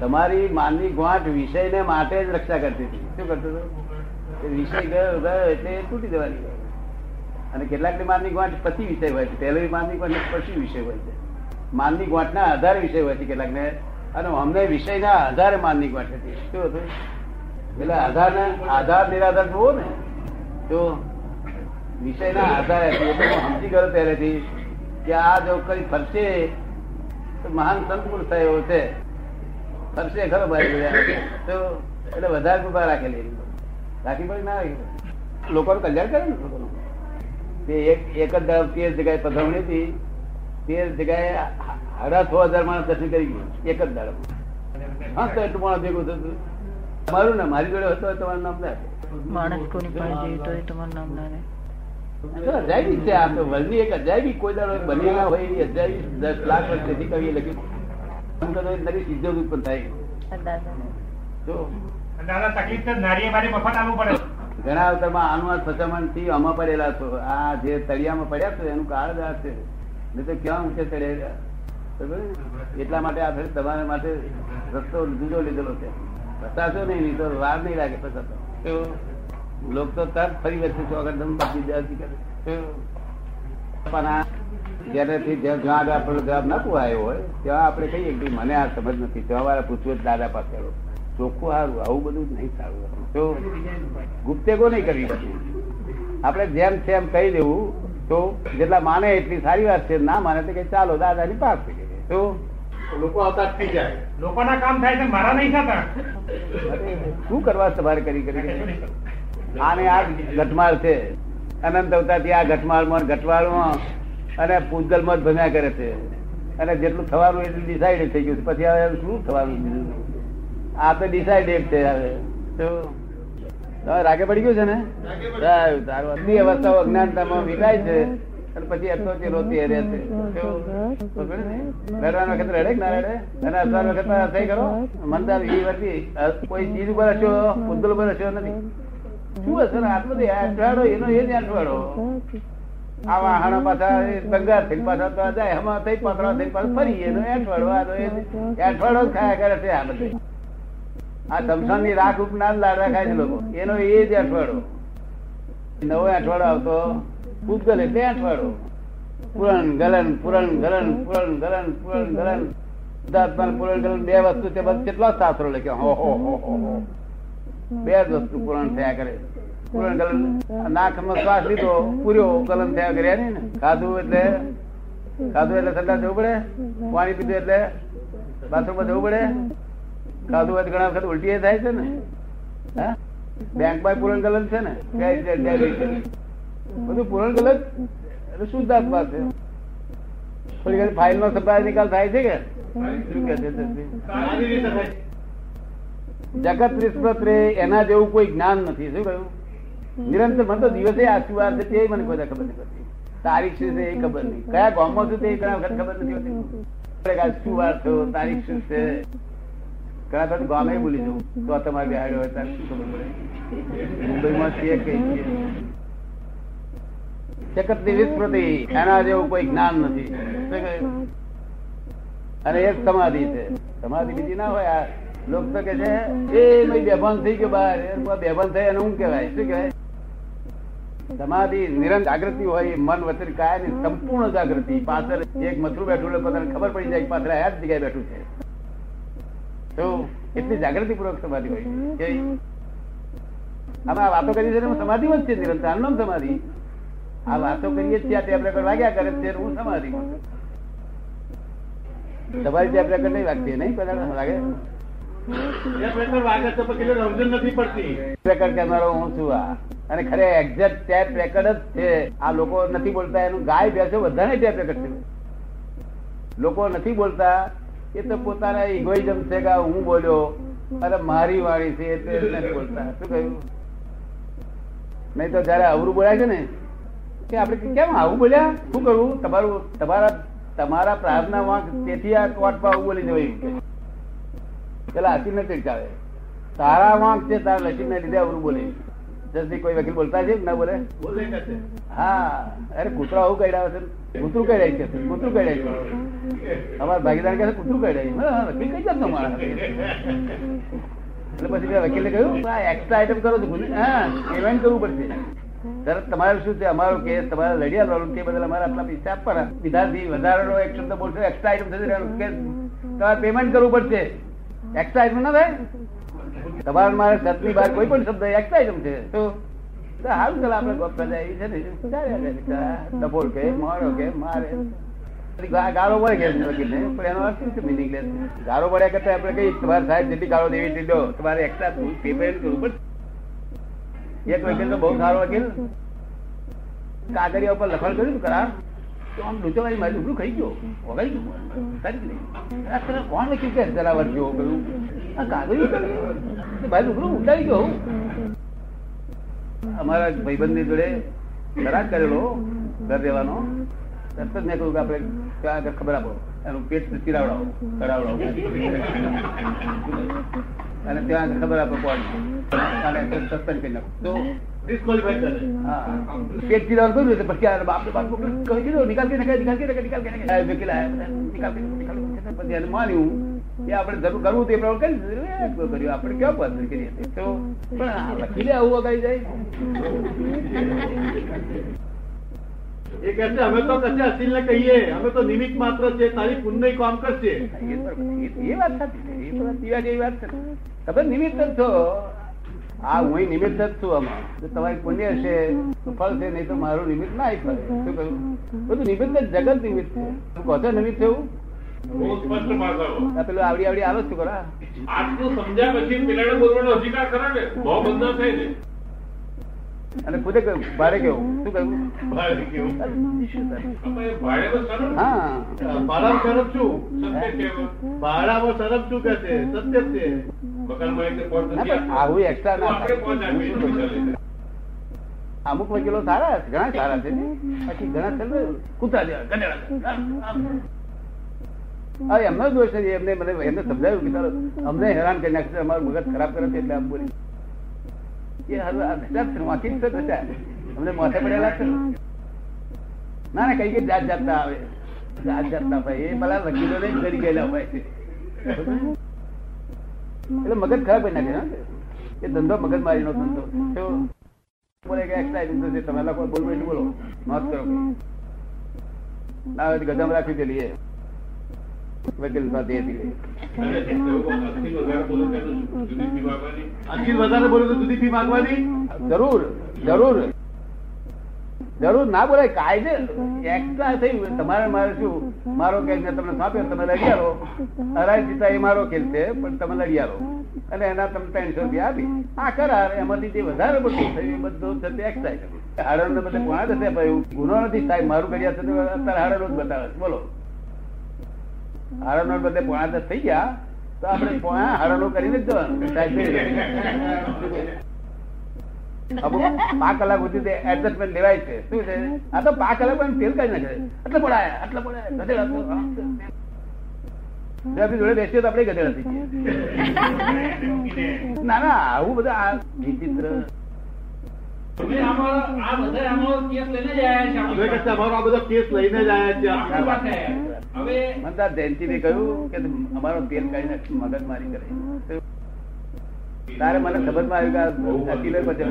તમારી માનવી ગોઠ વિષયને માટે જ રક્ષા કરતી હતી. શું કરતું હતું? વિષય ગયો ગયો એટલે તૂટી જવાની અને કેટલાક માનની ગોઠ પછી વિષય હોય છે. પહેલો માનની ગોઠ પછી વિષય હોય છે. માનની ગોઠના આધારે વિષય હોય છે કેટલાક ને અને અમને વિષયના આધારે માનની ગોઠ હતી. શું હતું? એટલે આધાર આધાર નિરાધાર જુઓ ને. તો વિષયના આધારે હતી. એટલે હું સમજી ગયો પહેલેથી કે આ જો કઈ ફરશે, તો મહાન સંત પુરુષ થયો છે. ફરશે ખરો ભાઈ તો એટલે વધારે કૃપા રાખેલી રાખી પડી ના રાખી લોકોનું કલ્યાણ કરે ને લોકોનું. તે એક એક જ દાડો તેર જગ્યાએ પધરામણી હતી. તેર જગ્યાએ સાડા છ હજાર માણસ દર્શન કરી ગયું. એક જ દાડો. હા તો એટલું માણસ ભેગું થતું તમારું ને મારી જોડે હતો તમારું નામ ના માણસ કોની પાસે જેવી તો તમારું નામ ના રહે. તો અજાયબી છે આ તો વર્લ્ડની એક અજાયબી કોઈ દાડો બની ના હોય એવી અજાયબી દસ લાખ વર્ષ તેથી કવિએ લખ્યું. નવી ઉત્પન્ન થાય. ઘણા અવતારમાં આનું આ થી આમાં પડેલા છો આ જે તળિયામાં પડ્યા છો એનું કારણ આ છે. નહીં તો ક્યાં ઊંચે ચડે એટલા માટે આ ફેર તમારા માટે રસ્તો જુદો લીધેલો છે. ફસાશો નહીં નહીં તો વાર નહીં લાગે ફસાતો તો. લોક તો તરત ફરી વચ્ચે ચોગર દમ બાકી દેવાથી કરે જ્યારેથી જ્યાં જ્યાં જવાબ ના પુરાયો હોય ત્યાં આપણે કહીએ કે મને આ સમજ નથી. ત્યાં મારે પૂછવું દાદા પાસે ચોખ્ખું સારું આવું બધું નહીં સારું. તો ગુપ્તેગો નહીં કરવી આપણે જેમ છે એમ કહી દેવું. તો જેટલા માને એટલી સારી વાત છે. ના માને તો કે ચાલો દાદાની પાસ તો લોકો આવતા થઈ જાય. લોકોના કામ થાય છે મારા નહીં થતા. શું કરવા તમારે કરી કરી આને આ ઘટમાળ છે. અનંત અવતારથી આ ઘટમાળમાં ઘટમાળમાં અને પૂજગલમાં જ ભમ્યા કરે છે. અને જેટલું થવાનું એટલું ડિસાઈડ થઈ ગયું છે. પછી હવે શું થવાનું બીજું? આ તો ડિસાઈડેડ છે હવે. તો? રાગે પડી ગયું છે ને? તારું અગ્નિ અવસ્થાઓ અજ્ઞાનતામાં વિકાય છે. અને પછી એટલો જે રોતી રહે છે? રડવાનો વખત રડે ના રડે? અને હસવાનો વખત સહી કરો. મંદાર એ વતી કોઈ ચીજ ઉપર હશો ઉદ્દલ ઉપર હશો નથી. શું હશે આટલું બધું અઠવાડો એનો એ જ અઠવાડો આ વાહણો પાછા બંગાર થઈ પાછા જાય, હમણાં થઈ પકડો થઈ પાછા ફરી એનો એઠવાડો જ ખાયા કરે છે આ બધું. આ સમસાનની રાખ ઉપના લાડવા ખાય છે લોકો. એનો એ જ અઠવાડો નવો અઠવાડો આવતો પૂતગલ એટલે અઠવાડો પુરણ ગલન પુરણ ગલન પુરણ ગલન પુરણ ગલન. પુરણ ગલન, બે વસ્તુ છે, બસ કેટલા શાસ્ત્રો લખ્યા. હો હો હો હો. બે વસ્તુ પૂરણ થયા કરે. પુરાણ ગલન નાકમાં શ્વાસ લીધો, પૂર્યો, ગલન થયા કર્યા ને. ખાધું એટલે ખાધું એટલે ઠંડા જવું પડે, પાણી પીધું એટલે બાથરૂમમાં જવું પડે. ખાધું હોય ઘણા વખત ઉલટી થાય છે ને. હા? બેંકમાં પૂરણ ગલન છે ને. બધું પૂરણ ગલન એટલે શુદ્ધાત્મા છે? થોડી ઘણી ફાઇલ નો સપાય નિકાલ થાય છે કે? શું કે છે. જગત રે એના જેવું કોઈ જ્ઞાન નથી. શું કહ્યું? નિરંતર મને તો દિવસે આશીર્વાદ છે તે મને કોઈ ખબર નથી પડતી તારીખ શું છે એ ખબર નહીં. કયા ગામમાં છું તે ઘણા વખત ખબર નથી હોતી. શું વાર છો તારીખ શું છે? ઘણા વખત ગામે ભૂલી જવું તો તમારે બિહાડ્યો હોય તારે શું ખબર પડે? મુંબઈમાં છીએ કઈ છીએ? જગતની વિસ્મૃતિ એના જેવું કોઈ જ્ઞાન નથી. અને એ સમાધિ છે. સમાધિ બીજી ના હોય આ. લોક તો કે છે, એ ભાઈ બેભાન થઈ ગયો બહાર બેભાન થાય એને હું કહેવાય? શું કહેવાય? સમાધિ નિરંત જાગૃતિ હોય, મન વચન કાયા ની સંપૂર્ણ જાગૃતિ. પાછળ એક મથરું બેઠું બધાને ખબર પડી જાય પાછળ આ જ જગ્યાએ બેઠું છે. તો એટલી જાગૃતિ પૂર્વક સમાધિ હોય કે અમે આ વાતો કરી છે સમાધિ સમાધિમાં જ છે નિરંતર. આનું સમાધિ. આ વાતો કરીએ છીએ ટેપ રેકોર્ડ વાગ્યા કરે છે હું સમાધિ? તમારી ટેપ રેકોર્ડ નહીં વાગતી, નહીં બધા લાગે? નથી અને ખરે એક્ઝેક્ટ ટેપ રેકોર્ડ જ છે. આ લોકો નથી બોલતા, એનું ગાય ભેંસો બધાને ટેપ રેકોર્ડ છે. લોકો નથી બોલતા એ તો પોતાના ઇગોઇઝમ છે કે હું બોલ્યો. અરે મારી વાણી છે એટલે નથી બોલતા. શું કહ્યું? નહીં તો જયારે અવરું બોલાય છે ને, કે આપણે કેમ આવું બોલ્યા? શું કરવું તમારું, તમારા તમારા પ્રાર્થના વાંક તેથી આ કોર્ટમાં આવું બોલી જવાયું પેલા હસી નથી ચાલે. તારા વાંક છે તારા લસીને લીધે અવરું બોલે. જસદી કોઈ વકીલ બોલતા છે ના બોલે? હા. અરે કૂતરા આવું કઈડાવે છે? કૂતરું કઈડાય છે? કૂતરું કઈડાય છે? અમારા ભાગીદાર કહે કૂતરું કઈડાય વકીલ કઈ જાત એટલે પછી વકીલે કહ્યું એક્સ્ટ્રા આઈટમ કરો છો હા પેમેન્ટ કરવું પડશે. તરત તમારે શું છે? અમારો કેસ તમારે લડિયા આવવાનું તે બદલ અમારે આટલા પૈસા આપવાના. વિધાર્થી વધારાનો એક શબ્દ બોલશો એક્સ્ટ્રા આઈટમ થશે તમારે પેમેન્ટ કરવું પડશે. એક્સ્ટ્રા ના થાય તમારે મારે સતની બહાર કોઈ પણ શબ્દ એક્સાઇઝમ છે. તો? સારું ચાલો આપણે ગપ પ્રજા એવી છે ને? ડબોલ કે મારો કે મારે. ગાળો પડે કે પણ એનો અર્થ શું છે? meaningless? ગાળો પડ્યા કરતા આપણે કઈ તમારે સાહેબ જેટલી ગાળો દેવી એટલી દો. તમારે એક્સ્ટ્રા પેમેન્ટ કરવું પડશે. એક વકીલ તો બહુ સારો વકીલ. કાગળિયા ઉપર લખાણ કર્યું કરાર. આમ લૂંટો મારી ગયો. વગાડી ગયું. ભાઈબંધની જોડે કરાર કરેલો ઘર રહેવાનો. તરત જ મેં કહ્યું કે આપણે ખબર આપો. એનું પેટ ચીરાવડાવો. કરાવડાવો અને ત્યાં ખબર આપે કોણ સસ્પેન્ડ કરી નાખો. કર્યું પછી બાપ બાપ કહી દીધો નિકાલ કરી નાખે નિકાલ કરી નાખે નિકાલ કરી નાખે. વકીલ નિકાલ કરી નિકાલ પછી એને માન્યું કે આપણે જરૂર કરવું તે પ્રમાણે કરી. કર્યું આપણે કેવા પસંદ કરી છીએ? તો પણ વકીલે આવું વગાડી જાય. એ કહે છે અમે તો કશે અસીલ ને કહીએ અમે તો નિમિત્ત માત્ર છે તારી પુણ્ય કામ કરશે. એ બરાબર. એ- એ વાત સાચી છે. એ વાત પીવા જેવી વાત છે. તમે નિમિત્ત જ છો. આ હું નિમિત્ત જ છું આમાં. તમારી પુણ્ય હશે તો ફળ છે નહીં તો મારું નિમિત્ત ના ફળે. શું કહ્યું? બધું નિમિત્ત જ જગત નિમિત્ત છે. તું કહો છો નિમિત્ત એવું? પેલું આવડી આવડી આવે છું ખરા આટલું સમજ્યા પછી બોલવાનો અધિકાર ખરા ને? બહુ બંધા થાય ને. અને ખુદે કહ્યું ભારે કેવું? શું કહ્યું? ભારે કેવું? હા. ભાડામાં સત્ય છે ભાડામાં શું કે છે? સત્ય છે. આવું ના. અમુક વકીલો સારા છે, ઘણા સારા છે. બાકી ઘણા છે કૂતરા જેવા એમનો દોષ નથી. એમને મને એમને સમજાવ્યું કે અમને હેરાન કરી નાખશે અમારું મગજ ખરાબ કરે છે એટલે આમ બોલી. ના ના, કઈ કઈ જાત જાતના આવે. જાત જાતના ભાઈ, એ પેલા વકીલો ને કરી ગયેલા હોય. એટલે મગજ ખરાબ કરી નાખે એ ધંધો મગજ મારી નો ધંધો બોલે કે તમે લોકો બોલ બોલો. માફ કરો. ના તો રાખી દેલી વકીલ જરૂર જરૂર. જરૂર ના બોલાય, કાયદે એક્સ્ટ્રા થયું તમારે મારે શું? મારો કેસ મેં તમને સોંપ્યો તમે લડિયારો હરાય જીતા એ મારો કેસ છે, પણ તમે લડિયારો અને એના તમે ત્રણસો રૂપિયા આપી. આ કરાર, એમાંથી જે વધારે બધું થયું, એ બધું છે તે એક્સ્ટ્રા હાડર ને બધે કોણા થશે ગુનો નથી. સાહેબ, મારું કર્યા છે અત્યારે હાડર જ બતાવે બોલો. હાડર બધે પોણા થઈ ગયા, તો આપણે પોણા હારણો કરીને જ જવાનું. પાંચ કલાક સુધી એડજસ્ટમેન્ટ લેવાય છે. શું છે? આ તો પાંચ કલાક પણ ફેલ કરી નાખે. એટલે પડાય એટલે પડાયા જોડે બેસીએ તો આપણે ગધેડા થઈ જઈએ. ના ના, આવું બધા આ વિચિત્ર અમે આમાં આ બધા આમાં કેસ લઈને જ આયા છે હવે કે છે, અમારો આ બધો કેસ લઈને જ આયા છે. આપણી પાસે આયા. હવે મને તો જયંતિભાઈ કહ્યું કે અમારો તેલ કાઢી નાખ મગજ મારી કરે. તારે મને સમજમાં આવ્યું કે અતિલો પછી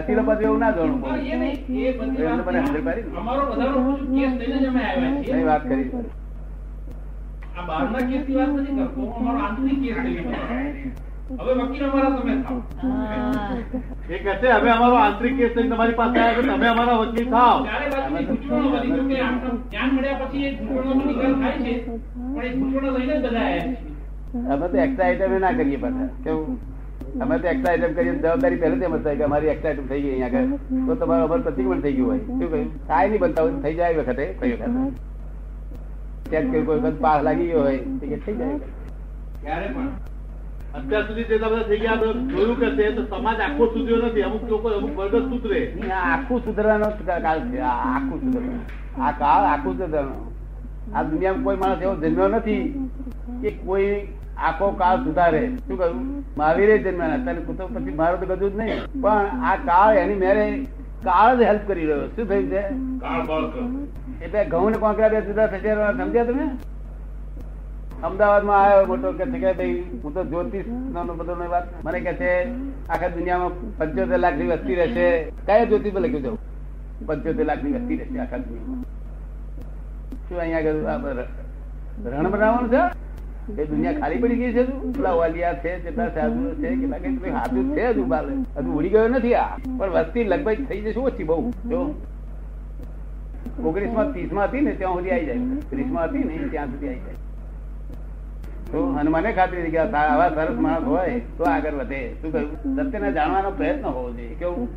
અતિલો પછી એવું ના એમને મને સમજ પાડી ને? અમારો બધાનો કેસ લઈને જ અમે આવ્યા છીએ. નહીં વાત કરી. આ બહારના કેસની વાત નથી કરતો અમારો આંતરિક કેસ. હવે વકીલ અમારા તમે એ કહે છે અમે અમારો આંતરિક કેસ લઈને તમારી પાસે આવ્યા છે તમે અમારા વકીલ થાવ. જ્ઞાન મળ્યા પછી એ ગૂંચવણોનો નિકાલ થાય છે પણ એ ગૂંચવણો લઈને જ બધા આવ્યા અમે તો એક્સ્ટ્રા આઈટમ ના કરીએ પાછા કેવું? અમે તો એક્સ્ટ્રા આઈટમ કરીએ જવાબદારી પહેલે તેમ થાય કે અમારી એક્સ્ટ્રા આઈટમ થઈ ગઈ અહીંયા આગળ. તો તમારો અમારું પ્રતિક્રમણ થઈ ગયું હોય. શું કહ્યું? થાય નહીં બનતા હોય થઈ જાય વખતે કઈ વખતે. ચેક કર્યું કોઈ વખત પાસ લાગી ગયો હોય તો કે થઈ જાય. ક્યારે પણ અત્યાર સુધી જેટલા બધા થઈ ગયા જોયું કે સમાજ આખો સુધર્યો નથી. અમુક લોકો અમુક વર્ગ સુધરે. આખું સુધરવાનો કાળ છે. આ આખું સુધરવાનો. આ કાળ આખું સુધરવાનો. આ દુનિયામાં કોઈ માણસ એવો જન્મ્યો નથી કે કોઈ આખો કાળ સુધારે. શું કહ્યું? મહાવીરે જન્મ્યા તને કુતર પછી મારું તો ગજુ જ નહીં. પણ આ કાળ એની મેરે કાળ જ હેલ્પ કરી રહ્યો. શું થયું છે? એટલે ઘઉં ને કોંકરા બે જુદા થશે સમજ્યા તમે? અમદાવાદમાં આવ્યો મોટો કે છે કે ભાઈ, હું તો જ્યોતિષ બધો વાત. મને કે છે, આખા દુનિયામાં પંચોતેર લાખની વસ્તી રહેશે. કયા જ્યોતિષ પર લખ્યું જાઉં પંચોતેર લાખની વસ્તી રહેશે આખા દુનિયામાં. શું અહીંયા રણ બનાવવાનું છે? એ દુનિયા ખાલી પડી ગઈ છે? પેલા વાલિયા છે, કેટલા સાધુ છે, કેટલા કઈ સાધુ છે હજુ બાલે હજુ ઉડી ગયો નથી આ. પણ વસ્તી લગભગ થઈ જશે ઓછી બહુ. જો ઓગણીસમાં ત્રીસમાં હતી ને, ત્યાં સુધી આવી જાય. ત્રીસમાં હતી ને, ત્યાં સુધી આવી જાય. તો અને ખાતરી કે આવા સરસ માણસ હોય તો આગળ વધે. શું કહ્યું સત્યને જાણવાનો પ્રયત્ન હોવો જોઈએ. કેવું?